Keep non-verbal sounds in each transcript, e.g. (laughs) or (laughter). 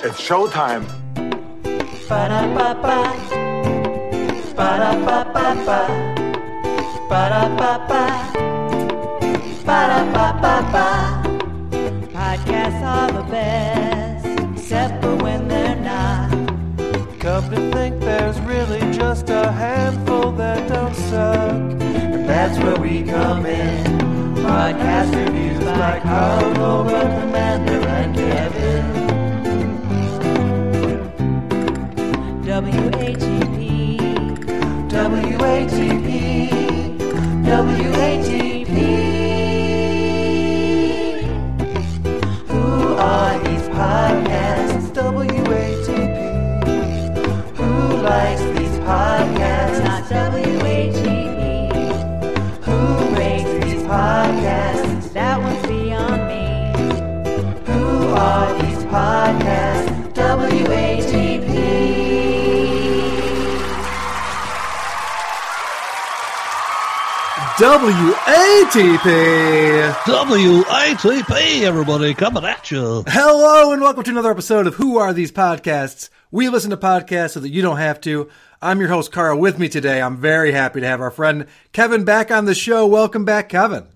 It's showtime. Ba-da-ba-ba. Ba-da-ba-ba-ba. Ba-da-ba-ba. Ba-da-ba-ba-ba. Podcasts are the best, except for when they're not. Come to think there's really just a handful that don't suck. And that's where we come in. Podcast reviews by Carl Goldberg, Amanda, and Kevin. WATP, WATP. WATP, everybody, coming at you. Hello and welcome to another episode of Who Are These Podcasts? We listen to podcasts so that you don't have to. I'm your host, Carl. With me today, I'm very happy to have our friend Kevin back on the show. Welcome back, Kevin.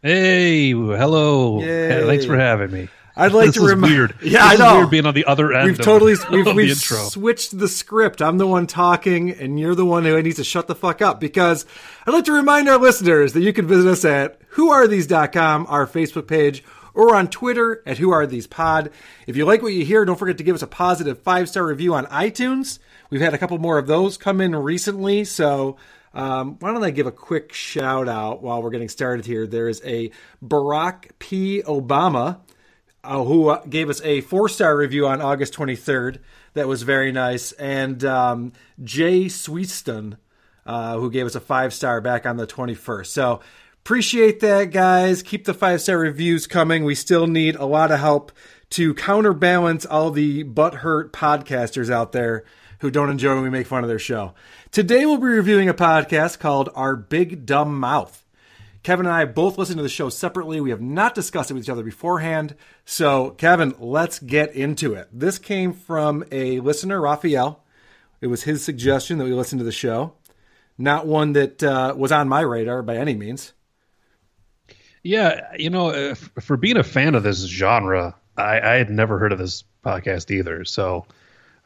Hey, hello. Yay. Thanks for having me. I'd like this to is remi- weird. (laughs) Yeah, this I know. weird being on the other end. We've of- totally (laughs) we've, the we've intro. switched the script. I'm the one talking, and you're the one who needs to shut the fuck up. Because I'd like to remind our listeners that you can visit us at whoarethese.com, our Facebook page, or on Twitter at whoarethesepod. If you like what you hear, don't forget to give us a positive five star review on iTunes. We've had a couple more of those come in recently, so. Um, why don't I give a quick shout out while we're getting started here? There is a Barack P. Obama uh, who uh, gave us a four star review on August 23rd. That was very nice. And um, Jay Sweetston, uh, who gave us a five star back on the 21st. So appreciate that, guys. Keep the five star reviews coming. We still need a lot of help to counterbalance all the butthurt podcasters out there who don't enjoy when we make fun of their show. Today we'll be reviewing a podcast called Our Big Dumb Mouth. Kevin and I both listened to the show separately. We have not discussed it with each other beforehand. So, Kevin, let's get into it. This came from a listener, Raphael. It was his suggestion that we listen to the show, not one that uh, was on my radar by any means. Yeah, you know, uh, f- for being a fan of this genre, I, I had never heard of this podcast either. So,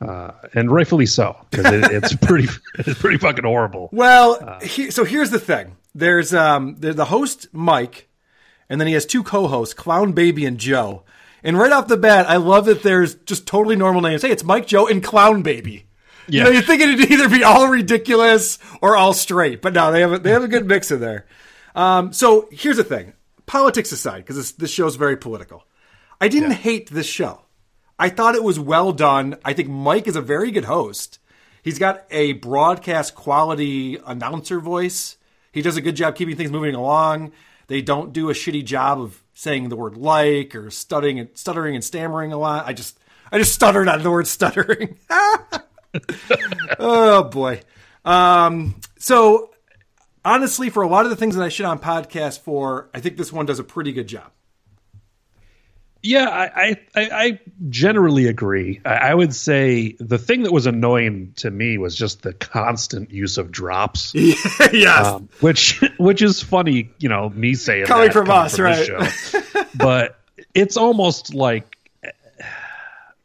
uh, and rightfully so, because it, it's (laughs) pretty, it's pretty fucking horrible. Well, he, so here's the thing. There's um, there's the host Mike, and then he has two co-hosts, Clown Baby and Joe. And right off the bat, I love that there's just totally normal names. Hey, it's Mike, Joe, and Clown Baby. Yeah. You know, you think it'd either be all ridiculous or all straight, but no, they have a, they have a good mix in there. Um, so here's the thing: politics aside, because this, this show's very political. I didn't hate this show. I thought it was well done. I think Mike is a very good host. He's got a broadcast quality announcer voice. He does a good job keeping things moving along. They don't do a shitty job of saying the word like or stuttering and stuttering and stammering a lot. I just I just stuttered on the word stuttering. (laughs) oh boy. Um, so honestly, for a lot of the things that I shit on podcasts for, I think this one does a pretty good job. Yeah, I, I, I generally agree. I, I would say the thing that was annoying to me was just the constant use of drops, (laughs) yes. um, which (laughs) which is funny, you know, me saying Coming that from us, this right. (laughs) but it's almost like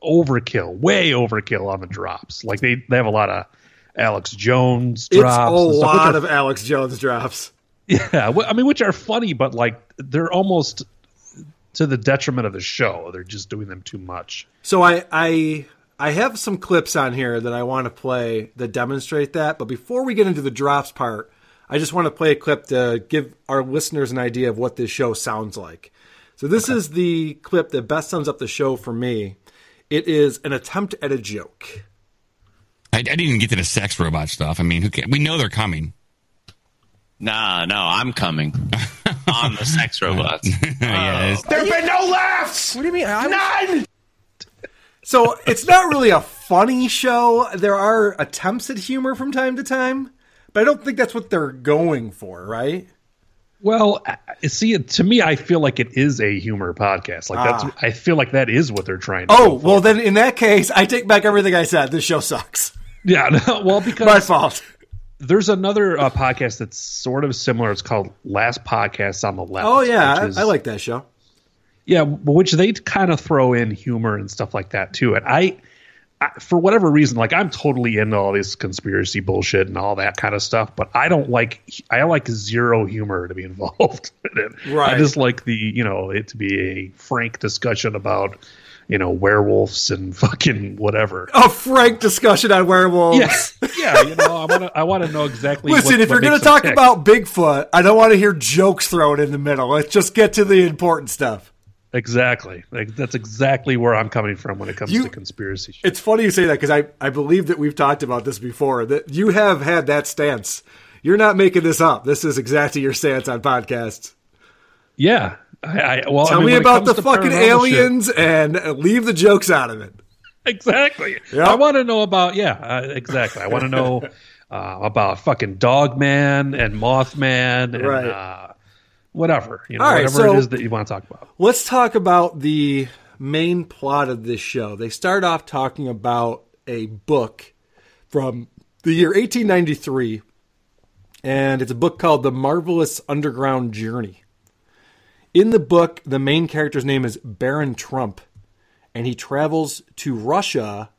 overkill, way overkill on the drops. Like they they have a lot of Alex Jones drops. it's a and stuff, which lot are- of Alex Jones drops. yeah, I mean, which are funny, but like they're almost to the detriment of the show. They're just doing them too much. So I I I have some clips on here that I want to play that demonstrate that. But before we get into the drops part, I just want to play a clip to give our listeners an idea of what this show sounds like. So this is the clip that best sums up the show for me. It is an attempt at a joke. I, I didn't even get to the sex robot stuff. I mean, who can, we know they're coming. Nah, no, I'm coming (laughs) on the sex robots. (laughs) yeah, it's- There have been no laughs. What do you mean? I was- None. So it's not really a funny show. There are attempts at humor from time to time, but I don't think that's what they're going for, right? Well, see, to me, I feel like it is a humor podcast. Like that's, I feel like that is what they're trying. to Ah. Oh, well, then in that case, I take back everything I said. This show sucks. yeah. (laughs) No, well, because My fault. There's another uh, podcast that's sort of similar. It's called Last Podcast on the Left. Oh, yeah. is- I, I like that show. Yeah, which they kind of throw in humor and stuff like that too. And I, I, for whatever reason, like I'm totally into all this conspiracy bullshit and all that kind of stuff. But I don't like. I like zero humor to be (laughs) involved in it. Right. I just like the you know it to be a frank discussion about you know werewolves and (laughs) fucking whatever. A frank discussion on werewolves. Yeah, yeah. You know, I want to. I want to know exactly. Listen, what, if what you're going to talk tick. about Bigfoot, I don't want to hear jokes thrown in the middle. Let's just get to the important stuff. exactly, like that's exactly where I'm coming from when it comes You- to conspiracy. Shit. It's funny you say that because I, I believe that we've talked about this before, that you have had that stance. You're not making this up. This is exactly your stance on podcasts. Yeah. I, I, well, I Tell mean, me about the fucking paranormal shit- aliens and leave the jokes out of it. Exactly. Yeah. I want to know about yeah, uh, exactly. I want to know (laughs) uh, about fucking Dogman and Mothman and Right. uh, whatever you know, All right, whatever so- it is that you want to talk about. Let's talk about the main plot of this show. They start off talking about a book from the year 1893, and it's a book called The Marvelous Underground Journey. In the book, the main character's name is Baron Trump, and he travels to Russia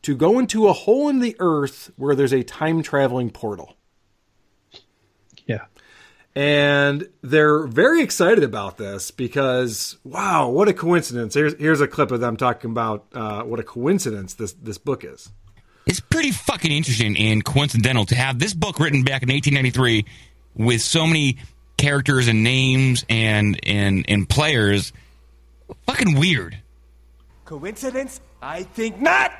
to go into a hole in the earth where there's a time traveling portal. Yeah. and they're very excited about this because wow, what a coincidence! Here's here's a clip of them talking about uh, what a coincidence this this book is. It's pretty fucking interesting and coincidental to have this book written back in 1893 with so many characters and names and and and players. Fucking weird. Coincidence? I think not.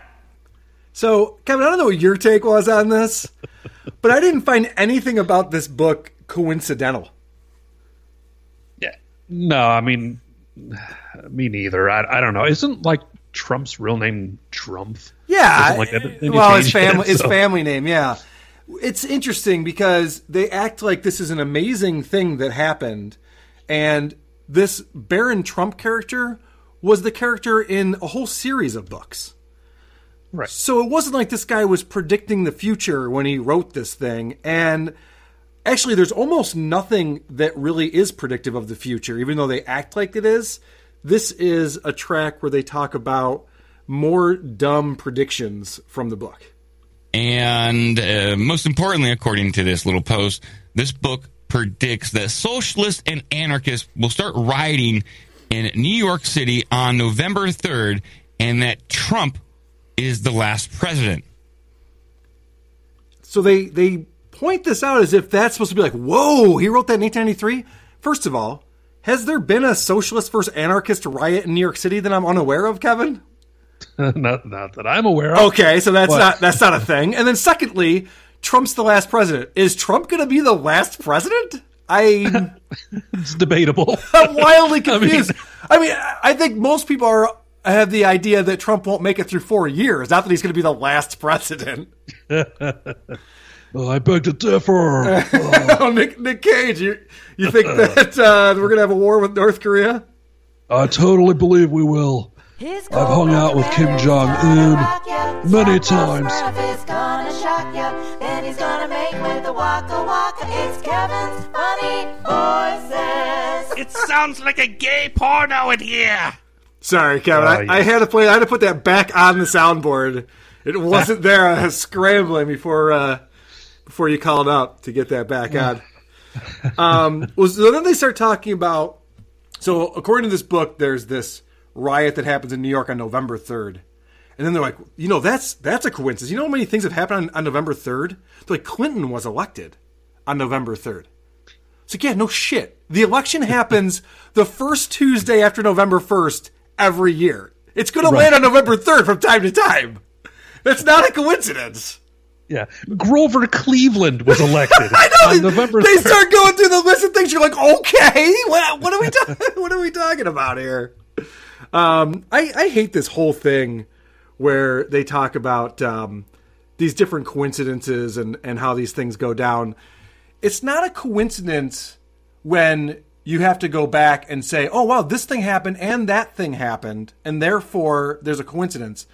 So, Kevin, I don't know what your take was on this, (laughs) but I didn't find anything about this book coincidental. Yeah. No, I mean, me neither. I, I don't know. Isn't like Trump's real name Trump? Yeah, Isn't like that- well, his change it? family his family name, yeah. It's interesting because they act like this is an amazing thing that happened, and this Baron Trump character was the character in a whole series of books. Right. So it wasn't like this guy was predicting the future when he wrote this thing. And actually, there's almost nothing that really is predictive of the future, even though they act like it is. This is a track where they talk about more dumb predictions from the book. And uh, most importantly, according to this little post, this book predicts that socialists and anarchists will start rioting in New York City on November 3rd, and that Trump is the last president. So they they point this out as if that's supposed to be like, whoa, he wrote that in 1893. First of all, has there been a socialist versus anarchist riot in New York City that I'm unaware of, Kevin? (laughs) not, not that I'm aware of. Okay, so that's not that's not a thing. And then secondly, Trump's the last president. Is Trump going to be the last president? I (laughs) It's debatable. (laughs) I'm wildly confused. I mean, I think most people are have the idea that Trump won't make it through four years. Not that he's going to be the last president. well, I beg to differ. oh, Nick, Nick Cage, you you think that uh, we're going to have a war with North Korea? I totally believe we will. I've hung out with Kim Jong-un many times. It's gonna shock ya. Then he's gonna make with the waka waka. It's Kevin's funny voices. It sounds like a gay porno in here. Sorry, Kevin. Oh, I, yeah. I had to play. I had to put that back on the soundboard. It wasn't there. I was scrambling before uh, before you called up to get that back on. Um, well, so then they start talking about. So according to this book, there's this riot that happens in New York on November third, and then they're like, you know, that's that's a coincidence. You know how many things have happened on, on November third? Like Clinton was elected on November third. So yeah, no shit. The election (laughs) happens the first Tuesday after November 1st every year. It's going to land on November 3rd from time to time. That's not a coincidence. Yeah. Grover Cleveland was elected (laughs) I know. on they- November they 3rd. start going through the list of things. You're like, okay, what, what are we (laughs) ta- what are we talking about here? Um, I, I hate this whole thing where they talk about um, these different coincidences and, and how these things go down. It's not a coincidence when you have to go back and say, "Oh wow, this thing happened and that thing happened, and therefore there's a coincidence."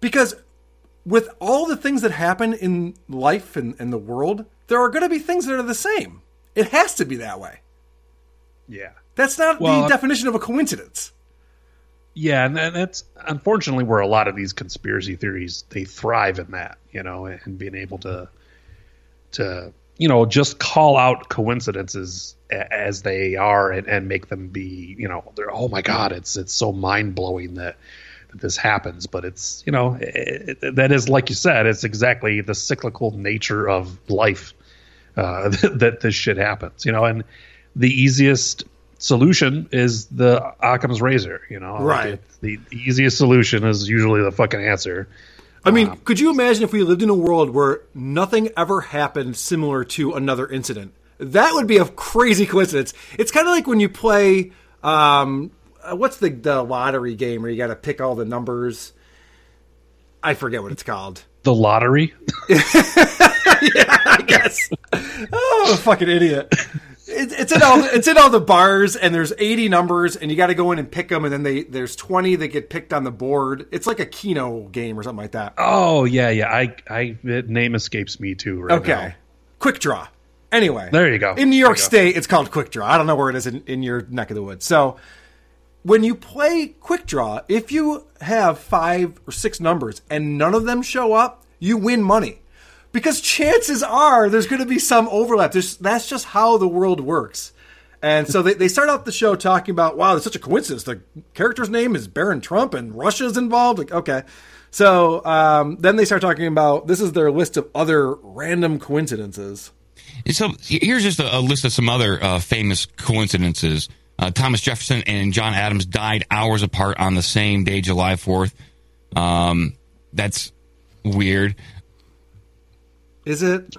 Because with all the things that happen in life and, and the world, there are going to be things that are the same. It has to be that way. Yeah. That's not Well, the definition of a coincidence. Yeah, and that- that's unfortunately where a lot of these conspiracy theories they thrive in that, you know, and being able to to you know just call out coincidences as they are and, and make them be, you know, they're oh my god, it's it's so mind blowing that that this happens, but it's you know it, it- that is like you said, it's exactly the cyclical nature of life uh, (laughs) that this shit happens, you know, and the easiest solution is the Occam's razor, you know, Right. it- the easiest solution is usually the fucking answer. I mean, could you imagine if we lived in a world where nothing ever happened similar to another incident? That would be a crazy coincidence. It's kind of like when you play, um, uh, what's the, the lottery game where you got to pick all the numbers? I forget what it's called. The lottery, (laughs) yeah, I guess. Oh, fucking idiot. (laughs) It, it's in all it's in all the bars, and there's 80 numbers, and you got to go in and pick them, and then they there's 20 that get picked on the board. It's like a Keno game or something like that. oh yeah, yeah, I, I it, name escapes me too right Okay. now. Quick draw. Anyway. There you go. In New York. State, it's called quick draw. I don't know where it is in, in your neck of the woods. So when you play quick draw, if you have five or six numbers and none of them show up, you win money. Because chances are there's going to be some overlap. There's, that's just how the world works. And so they, they start off the show talking about, wow, it's such a coincidence. The character's name is Baron Trump and Russia's involved. Like, okay. So um, then they start talking about this is their list of other random coincidences. So here's just a, a list of some other uh, famous coincidences. Uh, Thomas Jefferson and John Adams died hours apart on the same day, July 4th. Um, that's weird. Is it?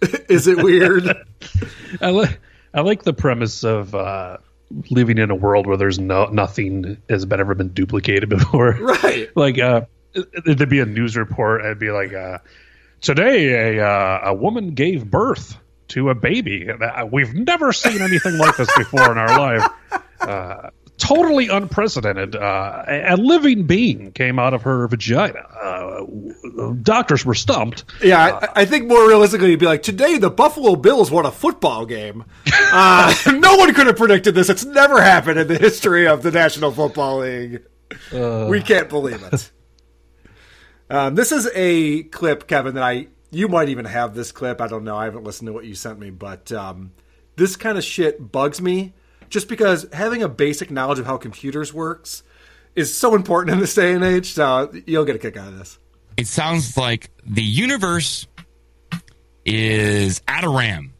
(laughs) is it weird? (laughs) I like I like the premise of uh, living in a world where there's no nothing has been ever been duplicated (laughs) before. Right. like uh, there'd be a news report. It'd be like, uh, today a uh, a woman gave birth to a baby. Uh, We've never seen anything like this before in our life. Uh, totally unprecedented. Uh, a, living being came out of her vagina. Uh, doctors were stumped. Yeah, I, I think more realistically, you'd be like, today the Buffalo Bills won a football game. Uh, (laughs) no one could have predicted this. It's never happened in the history of the National Football League. we can't believe it. (laughs) Um, this is a clip, Kevin, that I you might even have this clip. I don't know. I haven't listened to what you sent me, but um, this kind of shit bugs me just because having a basic knowledge of how computers works is so important in this day and age. So you'll get a kick out of this. It sounds like the universe is out of RAM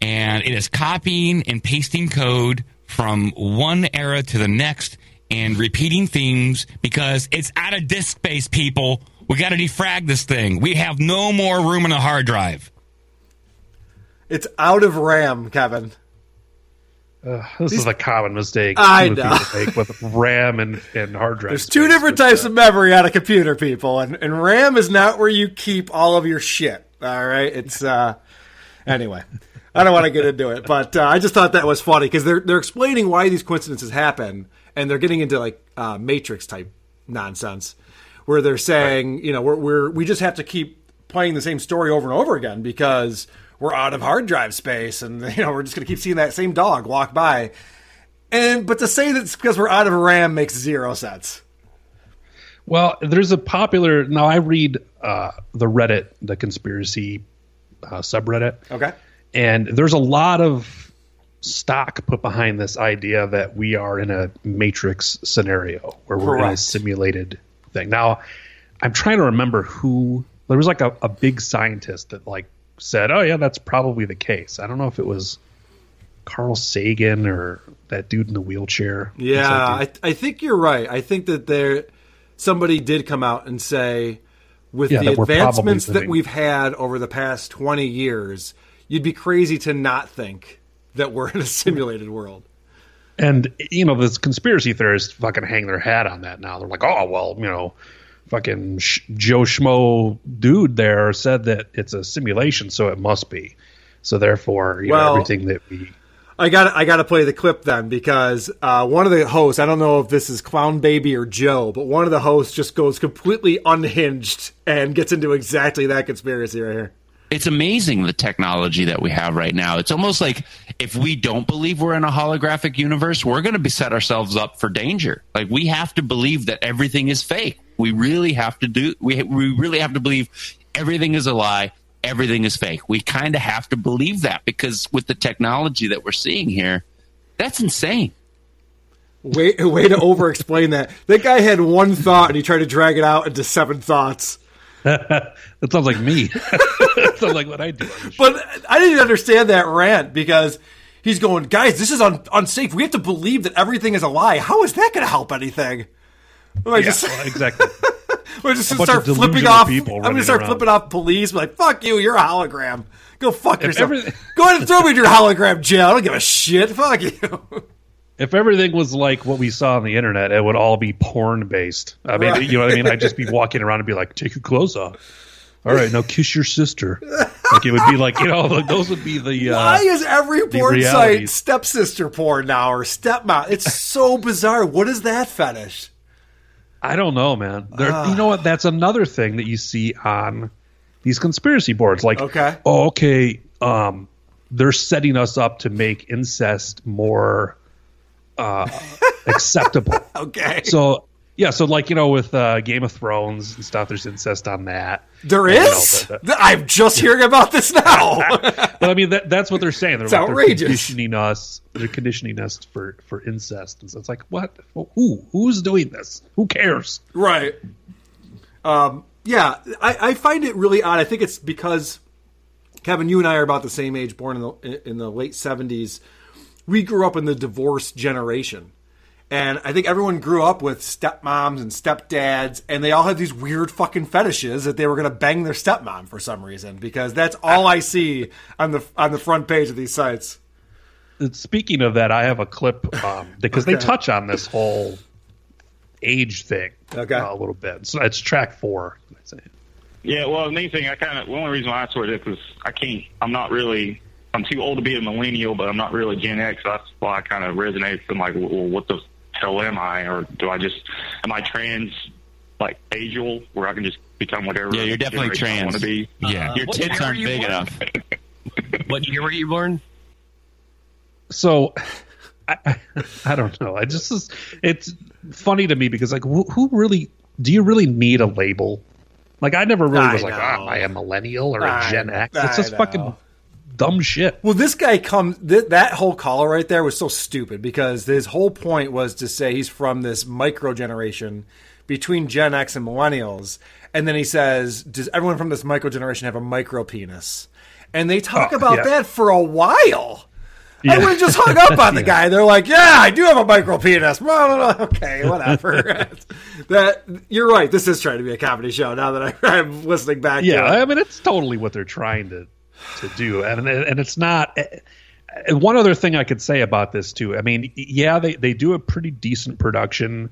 and it is copying and pasting code from one era to the next and repeating themes because it's out of disk space, people. We got to defrag this thing. We have no more room in the hard drive. It's out of RAM, Kevin. This is a common mistake I know. make with RAM and, and hard drives. There's two different types of memory on a computer, people, and, and RAM is not where you keep all of your shit. All right, it's uh, anyway. I don't want to get into it, but uh, I just thought that was funny because they're they're explaining why these coincidences happen, and they're getting into like uh, Matrix type nonsense, where they're saying, you know, we're, we're we just have to keep playing the same story over and over again because we're out of hard drive space, and you know we're just going to keep seeing that same dog walk by. And but to say that it's because we're out of RAM makes zero sense. Well, there's a popular now. I read uh, the Reddit, the conspiracy uh, subreddit, Okay. and there's a lot of stock put behind this idea that we are in a matrix scenario where we're in a simulated thing. Now, I'm trying to remember who there was like a, a big scientist that like said, "Oh yeah, that's probably the case." I don't know if it was Carl Sagan or that dude in the wheelchair. Yeah, I, I think you're right. I think that there somebody did come out and say with Yeah, the that advancements that we've had over the past 20 years, you'd be crazy to not think that we're in a simulated world. And you know, the conspiracy theorists fucking hang their hat on that now. They're like, oh well, you know, fucking Sh- Joe Schmo dude there said that it's a simulation, so it must be. So therefore, you Well- know, everything that we I got I got to play the clip then because uh, one of the hosts, I don't know if this is Clown Baby or Joe, but one of the hosts just goes completely unhinged and gets into exactly that conspiracy right here. It's amazing the technology that we have right now. It's almost like if we don't believe we're in a holographic universe, we're going to be set ourselves up for danger. Like we have to believe that everything is fake. We really have to do. We we really have to believe everything is a lie. Everything is fake. We kind of have to believe that because with the technology that we're seeing here, that's insane. Way (laughs) way to over explain that. That guy had one thought and he tried to drag it out into seven thoughts. (laughs) that sounds like me. (laughs) that sounds like what I do. But I didn't understand that rant because he's going, guys, this is un- unsafe. We have to believe that everything is a lie. How is that going to help anything? Am I just, Well, exactly. (laughs) we're just to start flipping off. I'm going to start around. flipping off police. Like, fuck you, you're a hologram. Go fuck yourself. everything- Go ahead and throw me in your hologram jail. I don't give a shit. Fuck you. If everything was like what we saw on the internet, it would all be porn based. I mean, Right. you know what I mean? I'd just be walking around and be like, "Take your clothes off." All right, now kiss your sister. Like it would be like you know, like, those would be the. Uh, Why is every porn site stepsister porn now or stepmom? It's so (laughs) bizarre. What is that fetish? I don't know, man. There, Ah. you know what? That's another thing that you see on these conspiracy boards. Like, Okay. oh, okay, um, they're setting us up to make incest more uh, acceptable. (laughs) Okay. So yeah, so like you know, with uh, Game of Thrones and stuff, there's incest on that. There And, you know, is? the- the- I'm just hearing about this now. (laughs) but I mean, that, that's what they're saying. They're, It's like, they're outrageous. conditioning us. They're conditioning us for for incest, and so it's like, what? Well, who? Who's doing this? Who cares? right. Um, yeah, I, I find it really odd. I think it's because Kevin, you and I are about the same age, born in the in the late '70s. We grew up in the divorce generation, and I think everyone grew up with stepmoms and stepdads, and they all had these weird fucking fetishes that they were going to bang their stepmom for some reason because that's all I see on the on the front page of these sites. Speaking of that, I have a clip um, (laughs) because they touch on this whole age thing Okay. uh, a little bit. So it's track four. Yeah, well, the main thing I kind of the only reason why I sort of because I can't. I'm not really. I'm too old to be a millennial, but I'm not really Gen X. So that's why I kind of resonate. I'm like, well, what the hell am I, or do I just am I trans, like ageal, where I can just become whatever? Yeah, you're definitely generation I want trans. to be. Yeah, your tits aren't big born? enough. (laughs) What year were you born? So I, (laughs) I, I don't know. I just is, it's funny to me because like who, who really do you really need a label? Like I never really I was like, know. ah, am I a millennial or a I Gen X? It's just know. fucking dumb shit. Well, this guy comes. Th- that whole caller right there was so stupid because his whole point was to say he's from this micro generation between Gen X and millennials, and then he says, "Does everyone from this micro generation have a micro penis?" And they talk Oh, about yeah. that for a while. I Yeah. would have just hung up on the (laughs) guy. They're like, "Yeah, I do have a micro penis." Well, no, no, okay, whatever. (laughs) (laughs) that you're right. This is trying to be a comedy show. Now that I, I'm listening back, Yeah, to it. I mean it's totally what they're trying to to do, and and it's not. Eh, eh, one other thing I could say about this too. I mean, yeah, they they do a pretty decent production,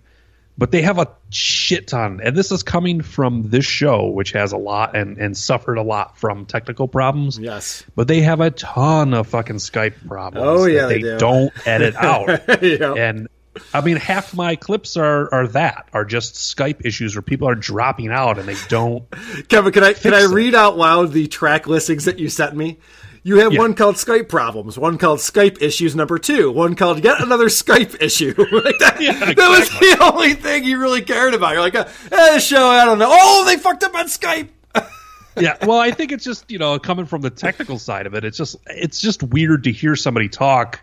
but they have a shit ton, and this is coming from this show, which has a lot and and suffered a lot from technical problems. yes, But they have a ton of fucking Skype problems. Oh, yeah, they, they do. don't edit (laughs) out. Yeah. And I mean, half my clips are are that are just Skype issues where people are dropping out and they don't. (laughs) Kevin, can I can I Fix it. read out loud the track listings that you sent me? You have Yeah. one called Skype problems, one called Skype issues number two, one called yet another Skype issue. (laughs) like that, Yeah, that was the only thing you really cared about. You're like, uh, eh, this show, I don't know. Oh, they fucked up on Skype. (laughs) Yeah, well, I think it's just you know coming from the technical side of it. It's just it's just weird to hear somebody talk,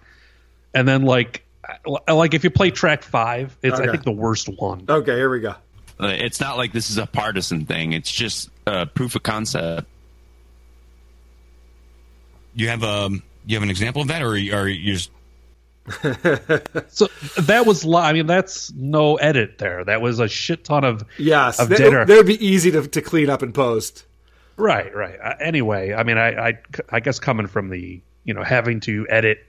and then like like if you play track five, it's I think the worst one. Okay, here we go. Uh, It's not like this is a partisan thing. It's just uh, proof of concept. You have um, you have an example of that, or are you, are just (laughs) So that was li- I mean that's no edit there. That was a shit ton of Yes, of that, dinner. would be easy to, to clean up and post. Right, right. Uh, anyway, I mean, I, I, I guess coming from the, you know, having to edit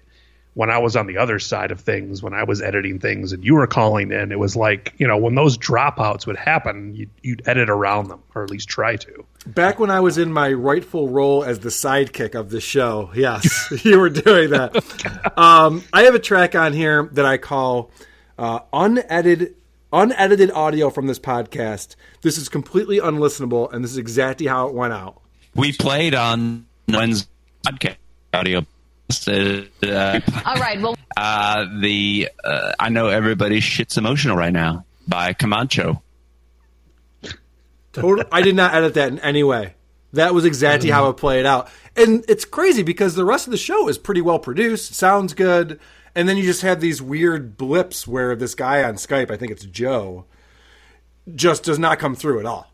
when I was on the other side of things, when I was editing things and you were calling in, it was like, you know, when those dropouts would happen, you'd, you'd edit around them, or at least try to. Back when I was in my rightful role as the sidekick of the show, yes, (laughs) you were doing that. (laughs) Um, I have a track on here that I call uh, unedited unedited audio from this podcast. This is completely unlistenable, and this is exactly how it went out. We played on Wednesday podcast audio. Uh, All right. Well, uh, the uh, I know everybody shit's emotional right now by Camacho. Total. I did not edit that in any way. That was exactly how it played out, and it's crazy because the rest of the show is pretty well produced, sounds good, and then you just have these weird blips where this guy on Skype, I think it's Joe, just does not come through at all.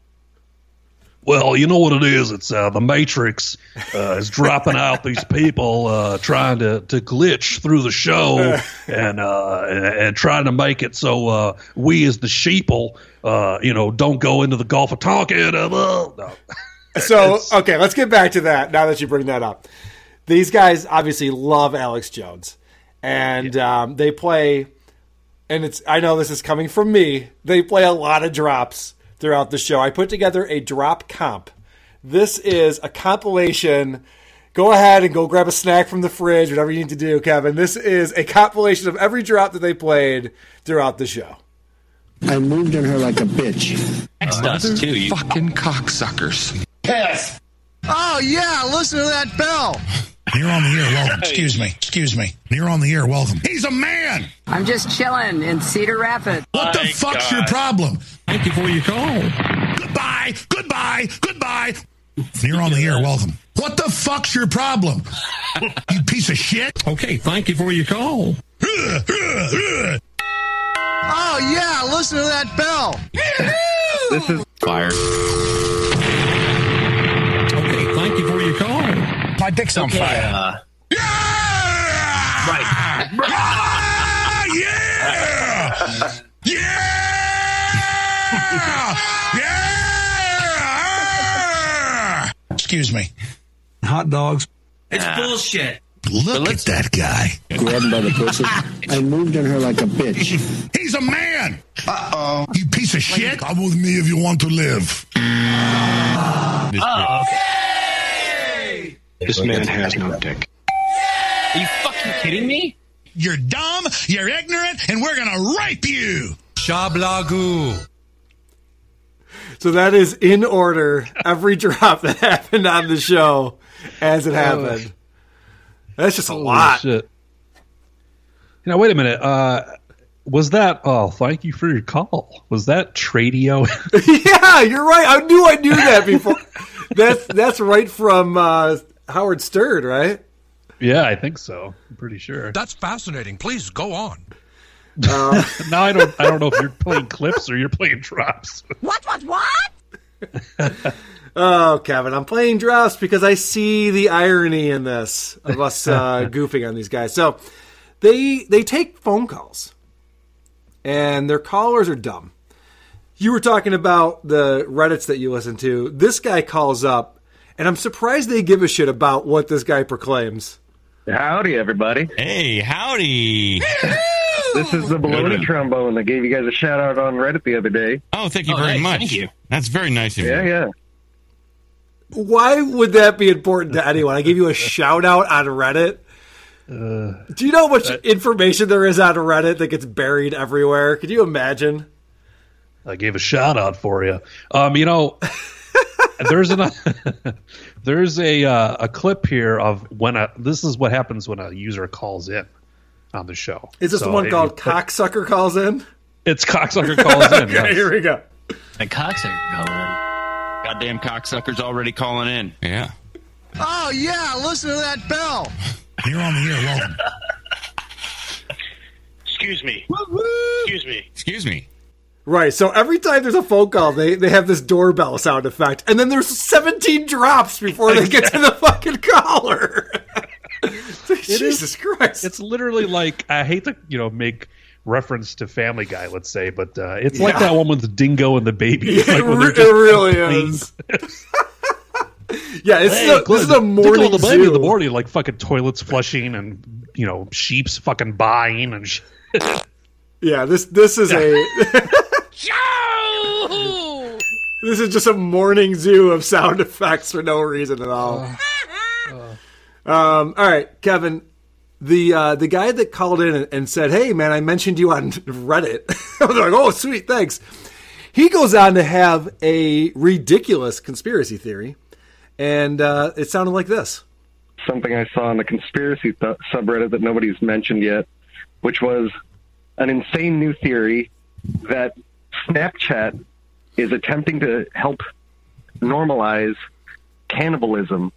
Well, you know what it is. It's uh, the Matrix uh, is dropping out these people uh, trying to, to glitch through the show (laughs) and uh, and, trying to make it so uh, we as the sheeple, uh, you know, don't go into the Gulf of Tonkin. No. (laughs) So okay, let's get back to that. Now that you bring that up, these guys obviously love Alex Jones, and um, they play. And it's I know this is coming from me. They play a lot of drops throughout the show. I put together a drop comp. This is a compilation. Go ahead and go grab a snack from the fridge, whatever you need to do, Kevin. This is a compilation of every drop that they played throughout the show. I moved on her like a bitch. Text us too. You Fucking cocksuckers. Pass. Oh, yeah, listen to that bell. You're on the air. (laughs) Welcome. Excuse me. Excuse me. You're on the air. Welcome. He's a man. I'm just chilling in Cedar Rapids. What the fuck's your problem? Thank you for your call. Goodbye. Goodbye. Goodbye. You're on the air. Welcome. What the fuck's your problem? you piece of shit. Okay, thank you for your call. Oh, yeah, listen to that bell. This is fire. My dick's on fire. Uh, Right. Ah, yeah! Yeah! Yeah! Excuse me. Hot dogs. It's bullshit. Look at that guy. Grab him by the pussy. I moved on her like a bitch. He's a man. Uh oh. You piece of shit. Come with me if you want to live. Oh, This man has no dick. Are you fucking kidding me? You're dumb, you're ignorant, and we're gonna rape you. Shablagoo. So that is in order every (laughs) drop that happened on the show as it happened. That's just a Holy lot. Shit. You know, wait a minute. Uh, was that? Oh, thank you for your call. Was that Tradio? (laughs) yeah, you're right. I knew I knew that before. (laughs) that's that's right from uh, Howard Stern, right? yeah, I think so. I'm pretty sure. That's fascinating. Please go on. Um, (laughs) now I don't. I don't know if you're playing clips or you're playing drops. (laughs) What? What? What? (laughs) oh, Kevin, I'm playing drops because I see the irony in this of us uh, goofing on these guys. So they they take phone calls, and their callers are dumb. You were talking about the Reddits that you listen to. This guy calls up, and I'm surprised they give a shit about what this guy proclaims. Howdy, everybody. Hey, howdy. This is the baloney Good. trombone that gave you guys a shout out on Reddit the other day. Oh, thank you Oh, very nice. much. Thank you. That's very nice of Yeah, you. yeah. Yeah. Why would that be important to anyone? I gave you a shout out on Reddit. Do you know how much information there is on Reddit that gets buried everywhere? Could you imagine? I gave a shout out for you. Um, you know, there's an (laughs) there's a uh, a clip here of when a this is what happens when a user calls in on the show. Is this So the one it- called Cocksucker Calls In? It's cocksucker calls in. (laughs) okay, yes. here we go. a cocksucker calling in. Goddamn cocksuckers already calling in. Yeah. Oh, yeah, listen to that bell. (laughs) You're on the air. Welcome. Excuse me. Excuse me. Excuse me. Right, so every time there's a phone call, they, they have this doorbell sound effect, and then there's 17 drops before they get to the fucking caller. (laughs) Jesus Christ. It's literally like I hate to you know make reference to Family Guy, let's say, but uh, it's like that one with the dingo and the baby. (laughs) Yeah, like it, re- it really is. (laughs) yeah, it's Hey, the, this is a morning the baby zoo. in the morning, like fucking toilets flushing and you know sheep's fucking buying and shit. Yeah, this this is a this is just a morning zoo of sound effects for no reason at all. Um, all right, Kevin, the uh, the guy that called in and, and said, "Hey, man, I mentioned you on Reddit." (laughs) I was like, "Oh, sweet, thanks." He goes on to have a ridiculous conspiracy theory, and uh, it sounded like this. Something I saw on the conspiracy th- subreddit that nobody's mentioned yet, which was an insane new theory that Snapchat is attempting to help normalize cannibalism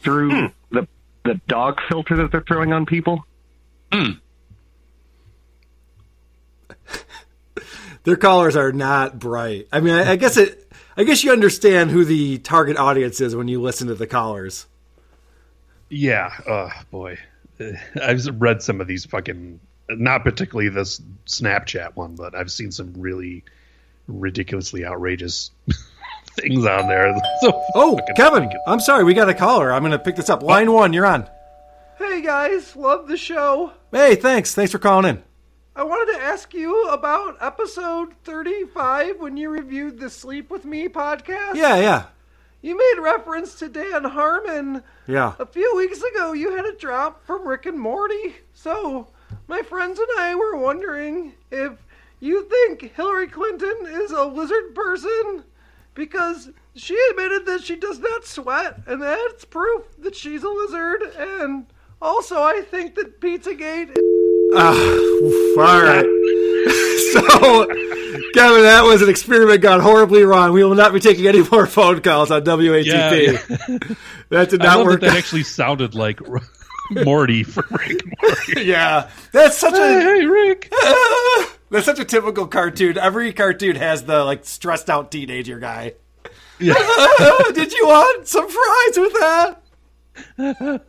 through hmm. the the dog filter that they're throwing on people. Hmm. (laughs) Their callers are not bright. I mean, I, I guess it. I guess you understand who the target audience is when you listen to the callers. Yeah, oh boy, (laughs) I've read some of these fucking, not particularly this Snapchat one, but I've seen some really ridiculously outrageous (laughs) things on there. (laughs) So Oh, Kevin, ridiculous. I'm sorry, we got a caller. I'm going to pick this up. Line one, you're on. Hey guys, love the show. Hey, thanks. Thanks for calling in. I wanted to ask you about episode 35 when you reviewed the Sleep With Me podcast. Yeah, yeah, You made reference to Dan Harmon. yeah. A few weeks ago, you had a drop from Rick and Morty. So, my friends and I were wondering if you think Hillary Clinton is a lizard person because she admitted that she does not sweat, and that's proof that she's a lizard. And also, I think that Pizzagate. Ah, oof, all right. (laughs) so, Kevin, that was an experiment gone horribly wrong. We will not be taking any more phone calls on WATP. Yeah, (laughs) That did I not love work. that that actually sounded like Morty from Rick and Morty. (laughs) yeah, that's such a Hey, Rick. (laughs) that's such a typical cartoon. Every cartoon has the like stressed out teenager guy. Yeah. (laughs) did you want some fries with that?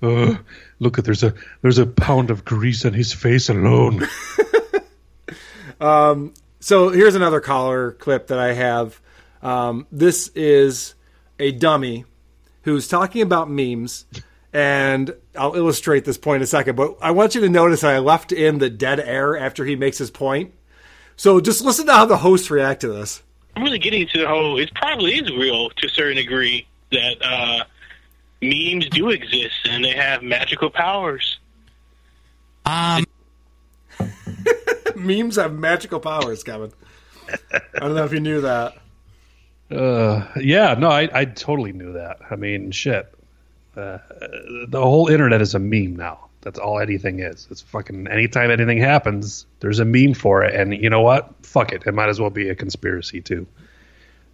Uh, look at there's a there's a pound of grease on his face alone. Um, so here's another collar clip that I have. Um, this is a dummy who's talking about memes, and I'll illustrate this point in a second. But I want you to notice that I left in the dead air after he makes his point. So just listen to how the hosts react to this. I'm really getting to the whole. It probably is real to a certain degree that uh, memes do exist and they have magical powers. Um, (laughs) Memes have magical powers, Kevin. I don't know if you knew that. Uh, yeah, no, I, I totally knew that. I mean, shit. Uh, the whole internet is a meme now. That's all anything is. It's fucking anytime anything happens, there's a meme for it, and you know what? Fuck it. It might as well be a conspiracy too.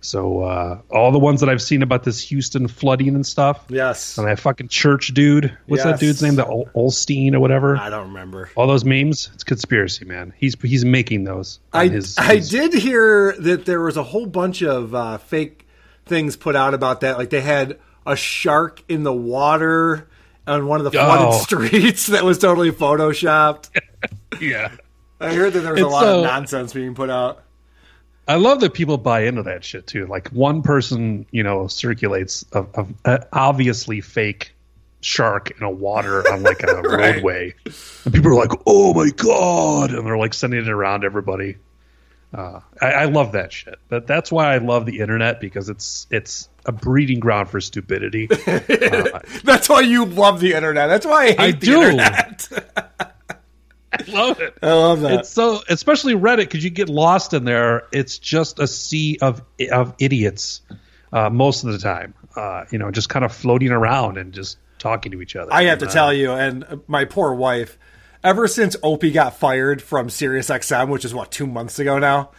So uh, all the ones that I've seen about this Houston flooding and stuff, Yes. and that fucking church dude. What's Yes. that dude's name? The Ol- Olstein or whatever. I don't remember. All those memes. It's conspiracy, man. He's he's making those. I, his, I his- did hear that there was a whole bunch of uh, fake things put out about that. Like they had a shark in the water on one of the flooded Oh. (laughs) streets that was totally photoshopped. (laughs) Yeah. I heard that there was a It's lot of nonsense being put out. I love that people buy into that shit too. Like one person, you know, circulates a, a, a obviously fake shark in a water on like a (laughs) Right. roadway, and people are like, "Oh my god!" and they're like sending it around everybody. Uh, I, I love that shit. But that's why I love the internet because it's it's a breeding ground for stupidity. (laughs) Uh, That's why you love the internet. That's why I hate I the do. internet. (laughs) Love it. I love that. It's so, especially Reddit, because you get lost in there. It's just a sea of of idiots uh, most of the time. Uh, you know, just kind of floating around and just talking to each other. I have to Uh, tell you, and my poor wife, ever since Opie got fired from SiriusXM, which is what two months ago now,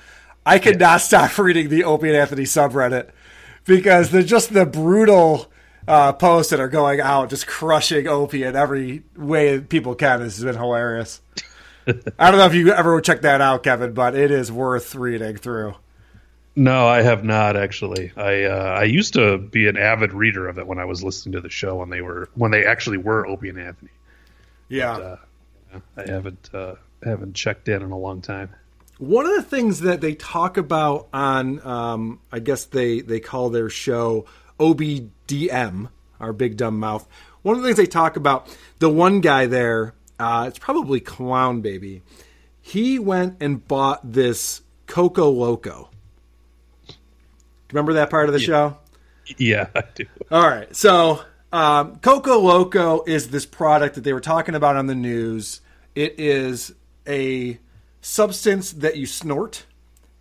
I could not stop (laughs) reading the Opie and Anthony subreddit because they're just the brutal uh, posts that are going out, just crushing Opie in every way people can. This has been hilarious. (laughs) I don't know if you ever checked that out, Kevin, but it is worth reading through. No, I have not actually. I uh, I used to be an avid reader of it when I was listening to the show when they were when they actually were Opie and Anthony. Yeah. But, uh, I haven't uh, haven't checked in in a long time. One of the things that they talk about on, um, I guess they, they call their show OBDM, our big dumb mouth. one of the things they talk about, the one guy there, uh, it's probably Clown Baby. He went and bought this Coco Loco. Remember that part of the show? Yeah, I do. All right. So, um, Coco Loco is this product that they were talking about on the news. It is a substance that you snort,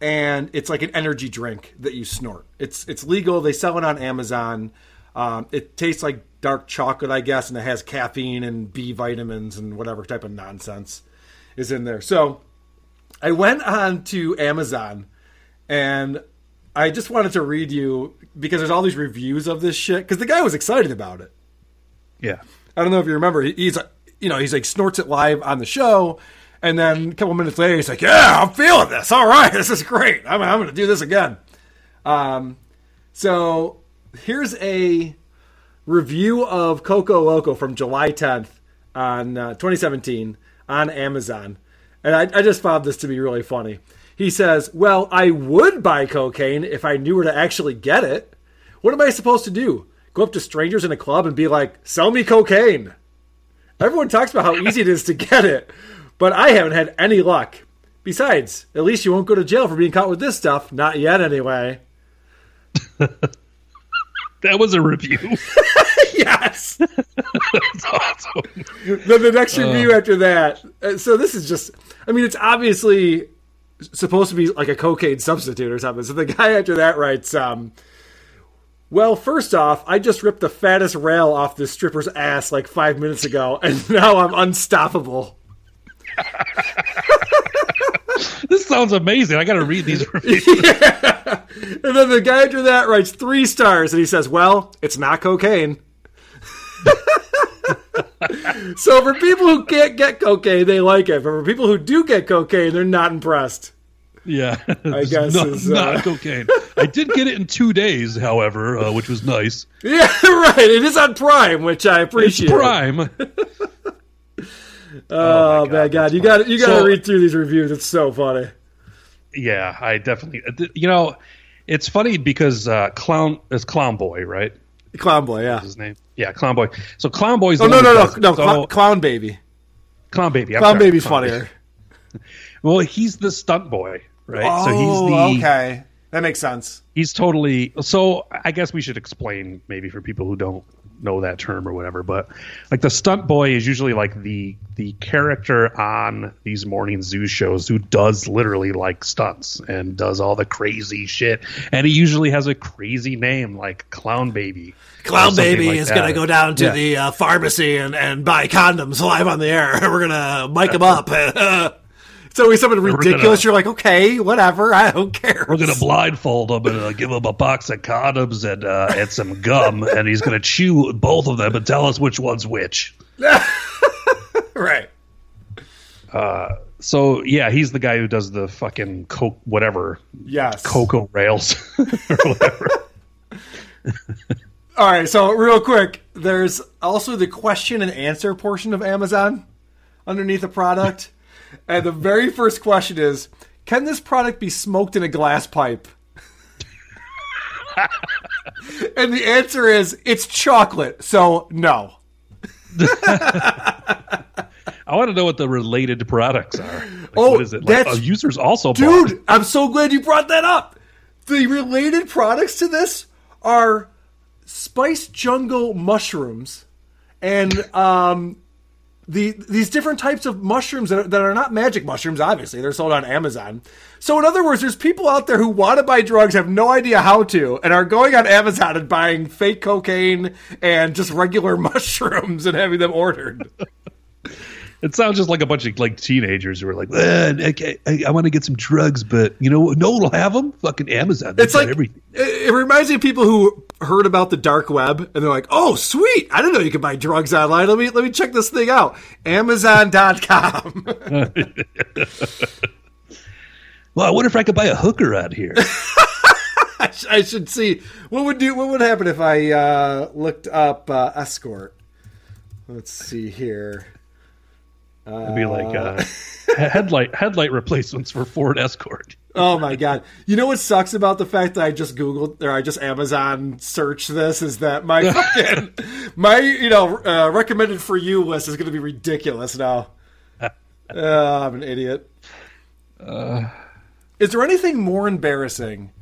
and it's like an energy drink that you snort. It's it's legal. They sell it on Amazon. Um, it tastes like dark chocolate, I guess, and it has caffeine and B vitamins and whatever type of nonsense is in there. So, I went on to Amazon and I just wanted to read you because there's all these reviews of this shit because the guy was excited about it. Yeah. I don't know if you remember. he- He's you know he's like snorts it live on the show, and then a couple minutes later he's like, "Yeah, I'm feeling this. All right, (laughs) this is great. I'm, I'm going to do this again." Um, so here's a review of Coco Loko from July 10th on uh, 2017 on Amazon, and I, I just found this to be really funny. He says, "Well, I would buy cocaine if I knew where to actually get it. What am I supposed to do? Go up to strangers in a club and be like, "Sell me cocaine." Everyone talks about how easy it is to get it, but I haven't had any luck. Besides, at least you won't go to jail for being caught with this stuff. Not yet, anyway. (laughs) That was a review. (laughs) yes. That's awesome. then the next review Uh. after that. uh, So this is just. I mean, it's obviously supposed to be like a cocaine substitute or something. So the guy after that writes, um, "Well, first off, I just ripped the fattest rail off this stripper's ass like five minutes ago, and (laughs) now I'm unstoppable." (laughs) (laughs) This sounds amazing. I got to read these (laughs) reviews. And then the guy after that writes three stars, and he says, "Well, it's not cocaine." (laughs) so for people who can't get cocaine, they like it. But for people who do get cocaine, they're not impressed. Yeah, I guess not, is, uh, not cocaine. I did get it in two days, however, uh, which was nice. Yeah, right. It is on Prime, which I appreciate. It's Prime. Oh, my God, you got you got to So- read through these reviews. It's so funny. Yeah, I definitely. uh, You know, it's funny because uh, clown is clown boy, right? Clown boy, yeah. His name, yeah, clown boy. So clown boy's. Oh the no no no no! So- Clown, clown baby. Clown baby. I'm Clown sorry, baby's Clown funnier. Baby. (laughs) Well, he's the stunt boy, right? Oh, so he's the okay. That makes sense. He's totally. So I guess we should explain maybe for people who don't know that term or whatever. But like the stunt boy is usually like the the character on these morning zoo shows who does literally like stunts and does all the crazy shit. And he usually has a crazy name like Clown Baby. Clown Baby like is going to go down to Yeah. the uh, pharmacy and, and buy condoms live on the air. (laughs) We're going to mic him up. (laughs) So he's something ridiculous. gonna- You're like, okay, whatever. I don't care. We're gonna blindfold him and uh, give him a box of condoms and uh, and some gum, (laughs) and he's gonna chew both of them and tell us which one's which. (laughs) right. Uh, so yeah, he's the guy who does the fucking coke whatever. Yes. Cocoa rails (laughs) or whatever. All right. So real quick, there's also the question and answer portion of Amazon underneath the product, and the very first question is, can this product be smoked in a glass pipe? (laughs) and the answer is, it's chocolate, so no. (laughs) I want to know what the related products are. Like, Oh, what is it? Like, that's- uh, users also bought Dude, I'm so glad you brought that up. The related products to this are Spice Jungle mushrooms and um, the these different types of mushrooms that are, that are not magic mushrooms. Obviously, they're sold on Amazon. So, in other words, there's people out there who want to buy drugs, have no idea how to, and are going on Amazon and buying fake cocaine and just regular (laughs) mushrooms and having them ordered. It sounds just like a bunch of like teenagers who are like, "Man, I, I, want to get some drugs, but you know, no one will have them. Fucking Amazon. It's like everything. it, it reminds me of people who heard about the dark web and they're like, "Oh, sweet! I didn't know you could buy drugs online. Let me let me check this thing out. Amazon.com." (laughs) Well, I wonder if I could buy a hooker out here. (laughs) I, sh- I should see what would do. What would happen if I uh, looked up uh, escort? Let's see here. It'd be like uh, headlight headlight replacements for Ford Escort. Oh my god! You know what sucks about the fact that I just googled or I just Amazon searched this is that my (laughs) fucking my you know uh, recommended for you list is going to be ridiculous now. Uh, (laughs) I'm an idiot. Uh, Is there anything more embarrassing?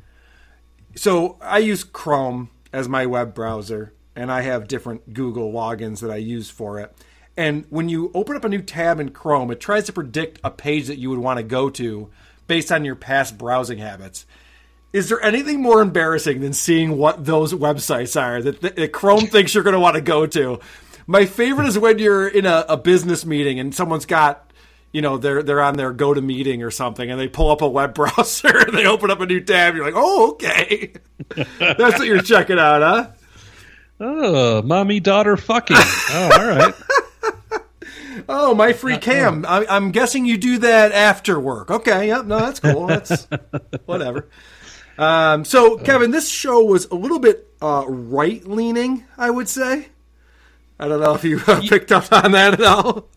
So I use Chrome as my web browser, and I have different Google logins that I use for it. And when you open up a new tab in Chrome, it tries to predict a page that you would want to go to based on your past browsing habits. Is there anything more embarrassing than seeing what those websites are that, that Chrome thinks you're going to want to go to? My favorite is when you're in a, a business meeting and someone's got you know they're they're on their go to meeting or something and they pull up a web (laughs) browser and they open up a new tab you're like oh okay (laughs) that's what you're checking out huh oh mommy daughter fucking oh all right (laughs) oh my free cam I, i'm guessing you do that after work okay yep no that's cool that's (laughs) whatever um, so kevin this show was a little bit uh, right leaning i would say i don't know if you uh, picked up on that at all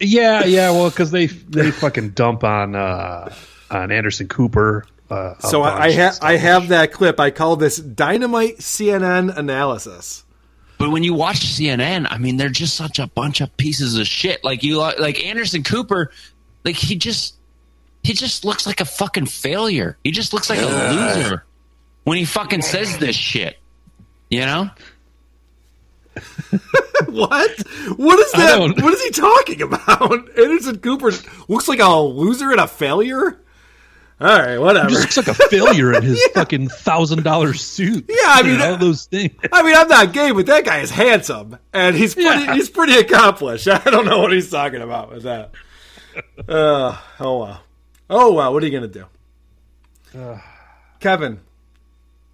Yeah, yeah. Well, because they (laughs) they fucking dump on uh, on Anderson Cooper. Uh, so I, I have. I have that clip. I call this dynamite CNN analysis. But when you watch CNN, I mean, they're just such a bunch of pieces of shit. Like you, like Anderson Cooper, like he just, he just looks like a fucking failure. He just looks like a loser when he fucking says this shit. You know? (laughs) what? What is that? What is he talking about? (laughs) Anderson Cooper looks like a loser and a failure. All right, whatever. He just looks like a failure in his (laughs) fucking thousand dollar suit. Yeah, I mean, all those things. (laughs) I mean, I'm not gay, but that guy is handsome and he's pretty. Yeah. He's pretty accomplished. (laughs) I don't know what he's talking about with that. Uh, oh wow. Oh wow. What are you gonna do, (sighs) Kevin?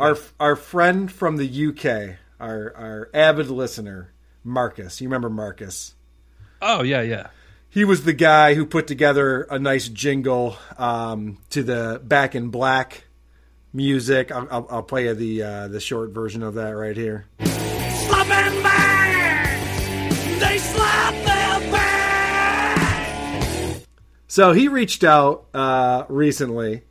Our our friend from the UK, our our avid listener, Marcus. You remember Marcus? Oh yeah, yeah. He was the guy who put together a nice jingle um, to the Back in Black music. I'll, I'll, I'll play you the uh, the short version of that right here. Slapping bags! They slap their bags! So he reached out uh, recently,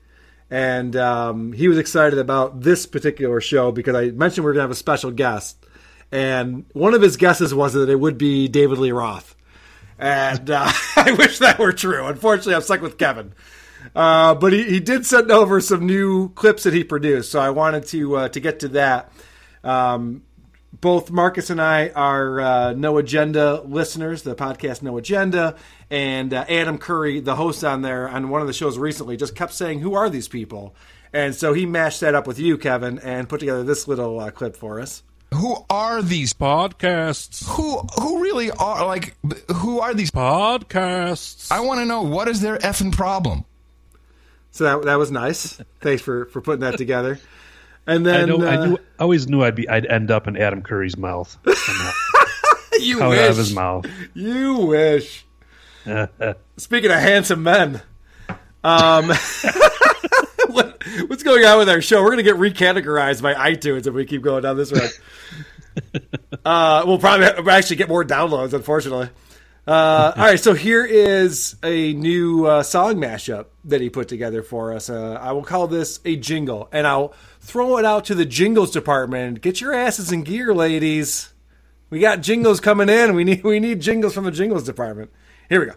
and um, he was excited about this particular show because I mentioned we are going to have a special guest, and one of his guesses was that it would be David Lee Roth, and uh, (laughs) I wish that were true. Unfortunately, I'm stuck with Kevin. Uh, but he, he did send over some new clips that he produced, so I wanted to uh, to get to that. Um, both Marcus and I are uh, No Agenda listeners, the podcast No Agenda, and uh, Adam Curry, the host on there on one of the shows recently, just kept saying, "Who are these people?" And so he mashed that up with you, Kevin, and put together this little uh, clip for us. Who are these podcasts? Who who really are like who are these podcasts? I want to know what is their effing problem. So that that was nice. Thanks for for putting that together. And then I, know, I uh, knew, I always knew I'd be, I'd end up in Adam Curry's mouth. (laughs) you Coming wish out of his mouth. You wish. (laughs) Speaking of handsome men, um, (laughs) (laughs) what, what's going on with our show? We're going to get recategorized by iTunes if we keep going down this road. (laughs) uh, we'll probably actually get more downloads, unfortunately. Uh, (laughs) all right, so here is a new uh, song mashup that he put together for us. Uh, I will call this a jingle, and I'll throw it out to the jingles department. Get your asses in gear, ladies. We got jingles coming in. We need we need jingles from the jingles department. Here we go.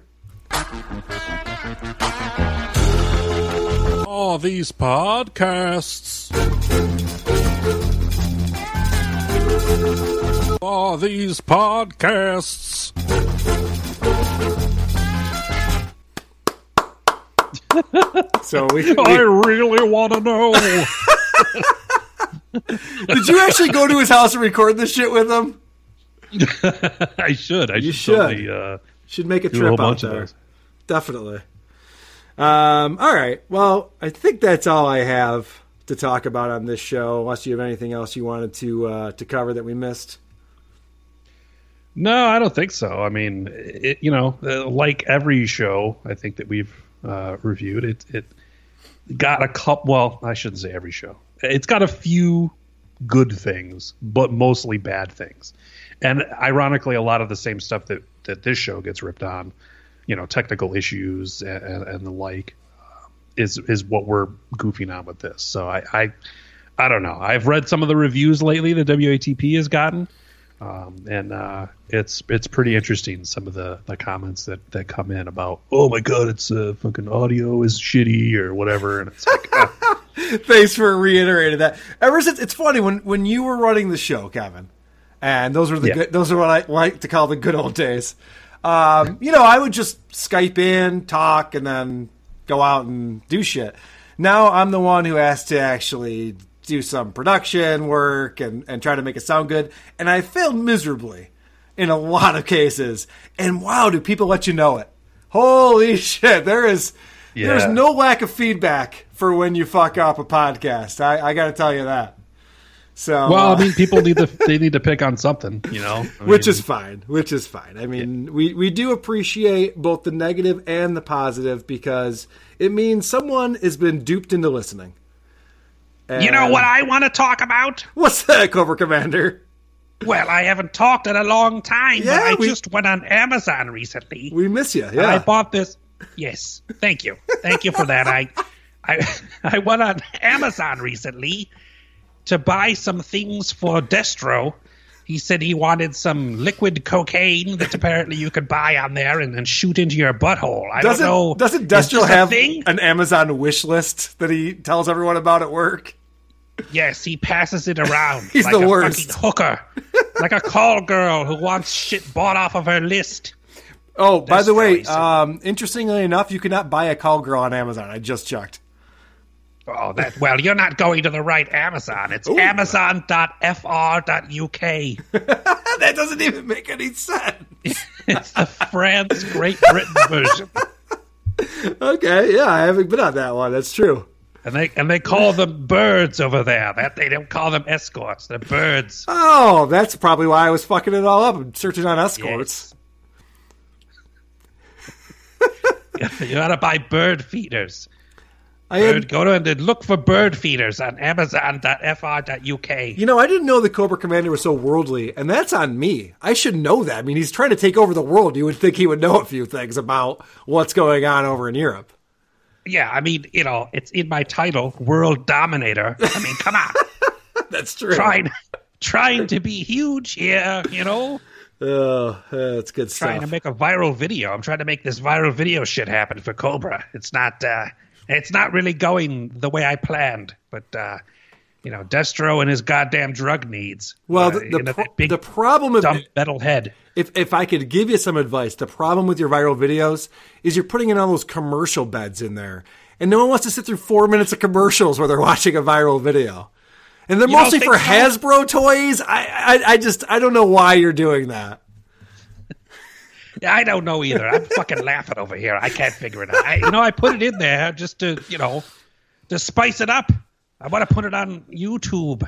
Oh, these podcasts. Oh, these podcasts. So we, (laughs) we- I really want to know. (laughs) did you actually go to his house and record this shit with him? (laughs) I should. I You should. totally, should. uh, Should make a do a trip out bunch there. those. Definitely. Um, all right. Well, I think that's all I have to talk about on this show. Unless you have anything else you wanted to uh, to cover that we missed. No, I don't think so. I mean, it, you know, uh, like every show, I think that we've uh, reviewed, it it got a couple. Well, I shouldn't say every show. It's got a few good things, but mostly bad things. And ironically, a lot of the same stuff that that this show gets ripped on you know technical issues and, and, the like uh, is is what we're goofing on with this. So I, I I don't know. I've read some of the reviews lately the WATP has gotten, um, and uh, it's it's pretty interesting. Some of the, the comments that, that come in about oh my god, it's uh, fucking audio is shitty or whatever, and it's like. uh, (laughs) Thanks for reiterating that. Ever since it's funny when when you were running the show, Kevin, and those were the Yeah. good, those are what I like to call the good old days. Um, you know, I would just Skype in, talk, and then go out and do shit. Now I'm the one who has to actually do some production work and and try to make it sound good, and I failed miserably in a lot of cases. And wow, do people let you know it? Holy shit! There is there's no lack of feedback for when you fuck up a podcast. I, I got to tell you that. So, well, uh, I mean, people need to (laughs) they need to pick on something, you know. I which mean, is fine. Which is fine. I mean, we we do appreciate both the negative and the positive because it means someone has been duped into listening. You know what I want to talk about? What's that, Cobra Commander? Well, I haven't talked in a long time, Yeah, but I we- just went on Amazon recently. We miss you. and I bought this. Yes, thank you, thank you for that. I, I, (laughs) I went on Amazon recently to buy some things for Destro. He said he wanted some liquid cocaine that (laughs) apparently you could buy on there and, and shoot into your butthole. I doesn't don't know. doesn't Destro have an Amazon wish list that he tells everyone about at work? Yes, he passes it around. (laughs) He's like the a worst. fucking hooker, (laughs) like a call girl who wants shit bought off of her list. Oh, by the way, um, interestingly enough, you cannot buy a call girl on Amazon. I just checked. Oh, that well, you're not going to the right Amazon. It's amazon.fr.uk. (laughs) that doesn't even make any sense. (laughs) it's the France Great Britain version. Okay, yeah, I haven't been on that one. That's true. And they and they call them birds over there. That they don't call them escorts. They're birds. Oh, that's probably why I was fucking it all up and searching on escorts. (laughs) you gotta buy bird feeders. I had- go to and look for bird feeders on amazon.fr.uk. You know, I didn't know the Cobra Commander was so worldly, and that's on me. I should know that. I mean, he's trying to take over the world. You would think he would know a few things about what's going on over in Europe. Yeah, I mean, you know, it's in my title, World Dominator. I mean, come on. (laughs) That's true. Trying, trying to be huge here, you know? Oh, that's good Trying stuff. Trying to make a viral video. I'm trying to make this viral video shit happen for Cobra. It's not, uh, it's not really going the way I planned, but, uh, you know, Destro and his goddamn drug needs. Well, Uh, the, you the, know, pro- the problem with dumb metal head. If if I could give you some advice, the problem with your viral videos is you're putting in all those commercial beds in there, and no one wants to sit through four minutes of commercials where they're (laughs) watching a viral video, and they're You mostly for so? Hasbro toys. I, I I just I don't know why you're doing that. I don't know either. I'm fucking laughing over here. I can't figure it out. I, you know, I put it in there just to, you know, to spice it up. I want to put it on YouTube.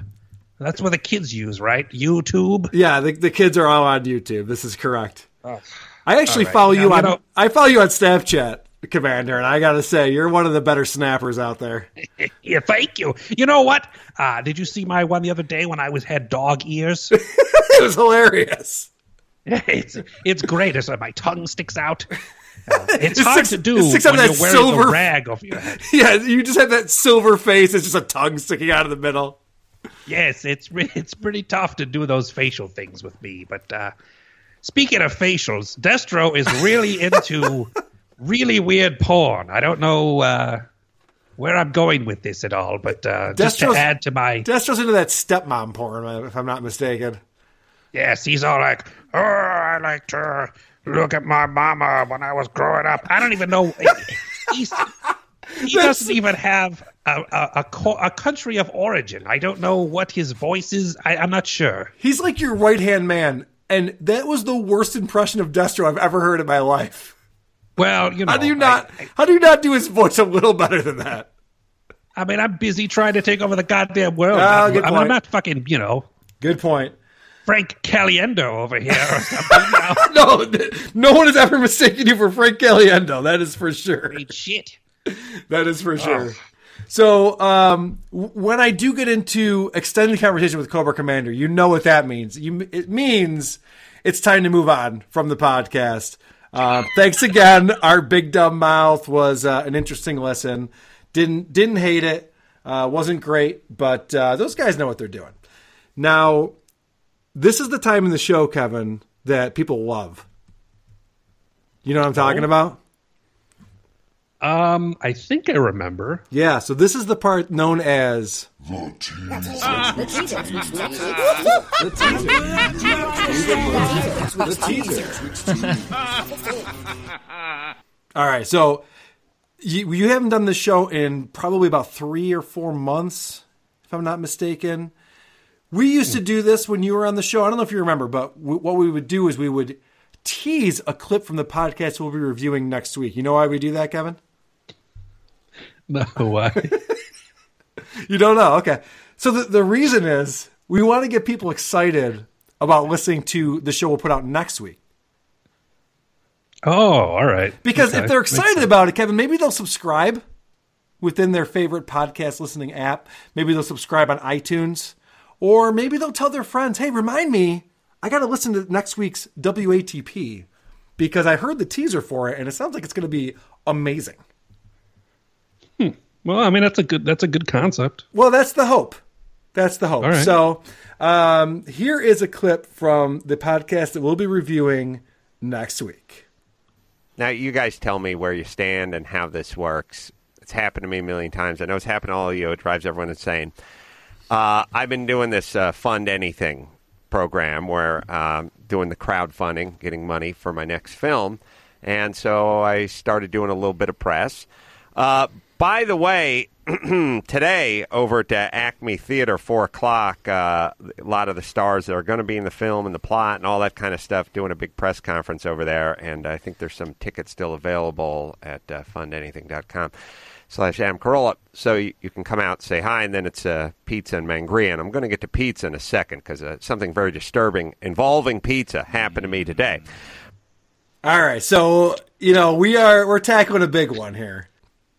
That's what the kids use, right? YouTube. Yeah, the, the kids are all on YouTube. This is correct. Oh. I actually All right. follow you Now, on you know- I follow you on Snapchat, Commander, and I gotta say you're one of the better snappers out there. (laughs) yeah, thank you. You know what? Uh, did you see my one the other day when I was had dog ears? (laughs) it was hilarious. (laughs) it's it's great. It's like my tongue sticks out. (laughs) Uh, it's It hard sticks- to do when you're wearing silver- rag over your head. (laughs) Yeah, you just have that silver face. It's just a tongue sticking out of the middle. Yes, it's it's pretty tough to do those facial things with me. But uh, speaking of facials, Destro is really into really weird porn. I don't know uh, where I'm going with this at all, but uh, just to add to my Destro's into that stepmom porn, if I'm not mistaken. yes, he's all like, "Oh, I like to look at my mama when I was growing up." I don't even know. He's, he doesn't even have a a, a, co- a country of origin. I don't know what his voice is. I, I'm not sure. He's like your right hand man, and that was the worst impression of Destro I've ever heard in my life. Well, you know, how do you not? how do you not do his voice a little better than that? I mean, I'm busy trying to take over the goddamn world. Ah, I'm, good I'm not fucking, you know, Good point. Frank Caliendo over here or (laughs) something. You know? no, th- no one has ever mistaken you for Frank Caliendo. That is for sure. Great shit. That is for sure. So, um, w- when I do get into extended conversation with Cobra Commander, you know what that means. You, it means it's time to move on from the podcast. Uh, thanks again. Our big dumb mouth was uh, an interesting lesson. Didn't didn't hate it. Uh, wasn't great, but uh, those guys know what they're doing. Now, this is the time in the show, Kevin, that people love. You know what I'm talking about? Um, I think I remember. Yeah. So this is the part known as The teaser. All right, so you, you haven't done this show in probably about three or four months, if I'm not mistaken. We used to do this when you were on the show. I don't know if you remember, but w- what we would do is we would tease a clip from the podcast we'll be reviewing next week. You know why we do that, Kevin? No, why? (laughs) You don't know? Okay. So the, the reason is we want to get people excited about listening to the show we'll put out next week. Oh, all right. Because Okay. if they're excited about it, Kevin, maybe they'll subscribe within their favorite podcast listening app. Maybe they'll subscribe on iTunes. Or maybe they'll tell their friends, hey, remind me, I got to listen to next week's WATP because I heard the teaser for it and it sounds like it's going to be amazing. Well, I mean that's a good that's a good concept. Well, that's the hope. That's the hope. All right. So um, here is a clip from the podcast that we'll be reviewing next week. Now, you guys tell me where you stand and how this works. It's happened to me a million times. I know it's happened to all of you. It drives everyone insane. Uh, I've been doing this uh, Fund Anything program where um, doing the crowdfunding, getting money for my next film. And so I started doing a little bit of press. Uh, by the way, (clears throat) today over at Acme Theater, 4 o'clock, uh, a lot of the stars that are going to be in the film and the plot and all that kind of stuff doing a big press conference over there. And I think there's some tickets still available at uh, fundanything.com slash Adam Carolla. So you, you can come out say hi, and then it's uh, pizza and mangria. And I'm going to get to pizza in a second because uh, something very disturbing involving pizza happened to me today. All right. So, you know, we are we're tackling a big one here.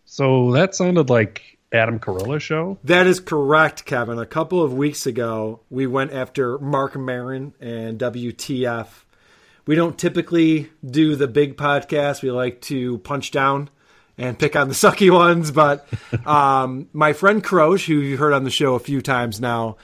So that sounded like Adam Carolla show. That is correct, Kevin. A couple of weeks ago, we went after Marc Maron and WTF. We don't typically do the big podcast. We like to punch down and pick on the sucky (laughs) ones. But um, my friend Croce, who you heard on the show a few times now,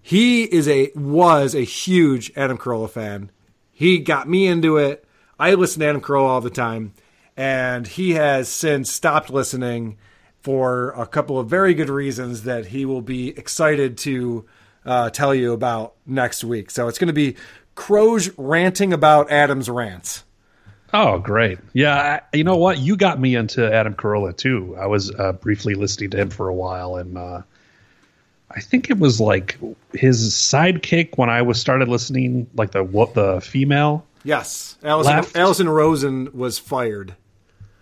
he is a was a huge Adam Carolla fan. He got me into it. I listen to Adam Carolla all the time, and he has since stopped listening for a couple of very good reasons that he will be excited to uh, tell you about next week. So it's going to be Croge ranting about Adam's rants. Oh, great! Yeah, I, you know what? You got me into Adam Carolla too. I was uh, briefly listening to him for a while, and uh, I think it was like his sidekick when I was started listening, like the what the female. Yes, Allison, Left. Allison Rosen was fired.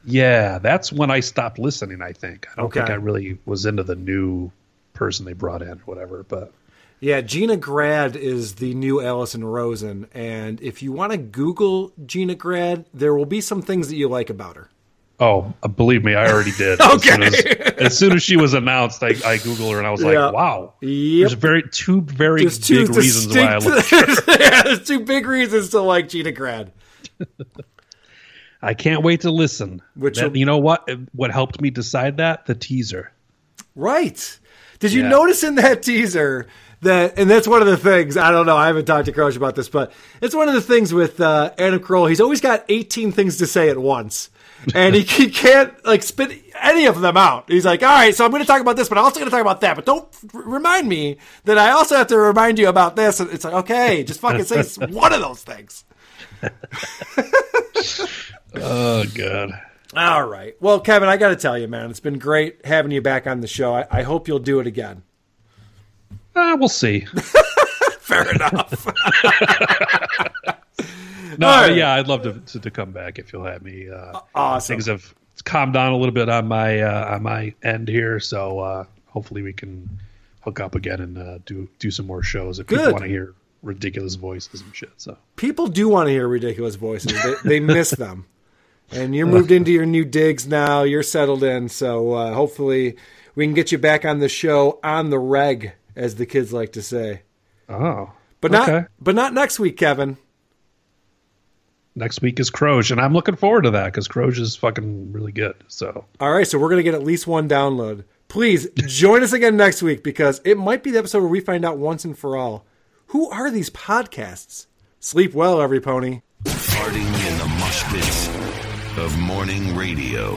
Yeah, that's when I stopped listening. I think I don't Okay. think I really was into the new person they brought in or whatever. But Yeah, Gina Grad is the new Allison Rosen, and if you want to Google Gina Grad, there will be some things that you like about her. oh, uh, believe me, I already did. (laughs) Okay. As soon as, as soon as she was announced, I, I googled her and I was like, Yeah. wow. Yep. There's very two very There's two big reasons why I distinct- look. (laughs) yeah, there's two big reasons to like Gina Grad. I can't wait to listen. Which That- will- you know what? What helped me decide that the teaser. Right. Did you Yeah. notice in that teaser that, and that's one of the things, I don't know, I haven't talked to Crouch about this, but it's one of the things with uh, Adam Carolla. He's always got 18 things to say at once. And he, he can't like spit any of them out. He's like, all right, so I'm going to talk about this, but I'm also going to talk about that. But don't r- remind me that I also have to remind you about this. And it's like, okay, just fucking say (laughs) one of those things. (laughs) Oh god. All right. Well, Kevin, I got to tell you, man, it's been great having you back on the show. I, I hope you'll do it again. Uh, we'll see. (laughs) Fair enough. (laughs) No, right. yeah, I'd love to, to to come back if you'll have me. Uh, awesome. Things have calmed down a little bit on my uh, on my end here, so uh, hopefully we can hook up again and uh, do do some more shows if people want to hear ridiculous voices and shit. So People do want to hear ridiculous voices. They, they miss them. (laughs) And you're moved into your new digs now. You're settled in. So uh, hopefully we can get you back on the show on the reg, as the kids like to say. Oh. But not okay. but not next week, Kevin. next week is Croge, and I'm looking forward to that because Croge is fucking really good. So All right, so we're gonna get at least one download. Please join us again next week because it might be the episode where we find out once and for all who are these podcasts. Sleep well, every pony. Farting in the mush pits of morning radio.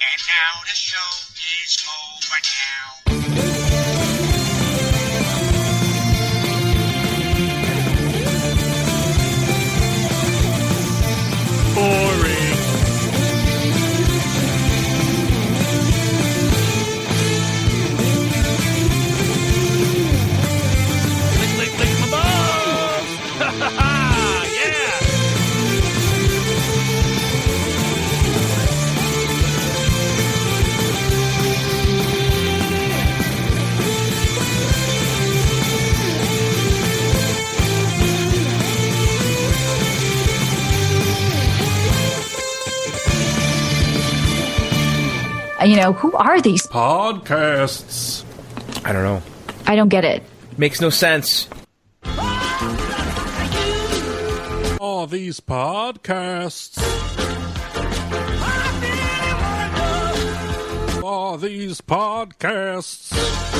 You know, who are these? Podcasts. I don't know. I don't get it. Makes no sense. all these podcasts. All these podcasts.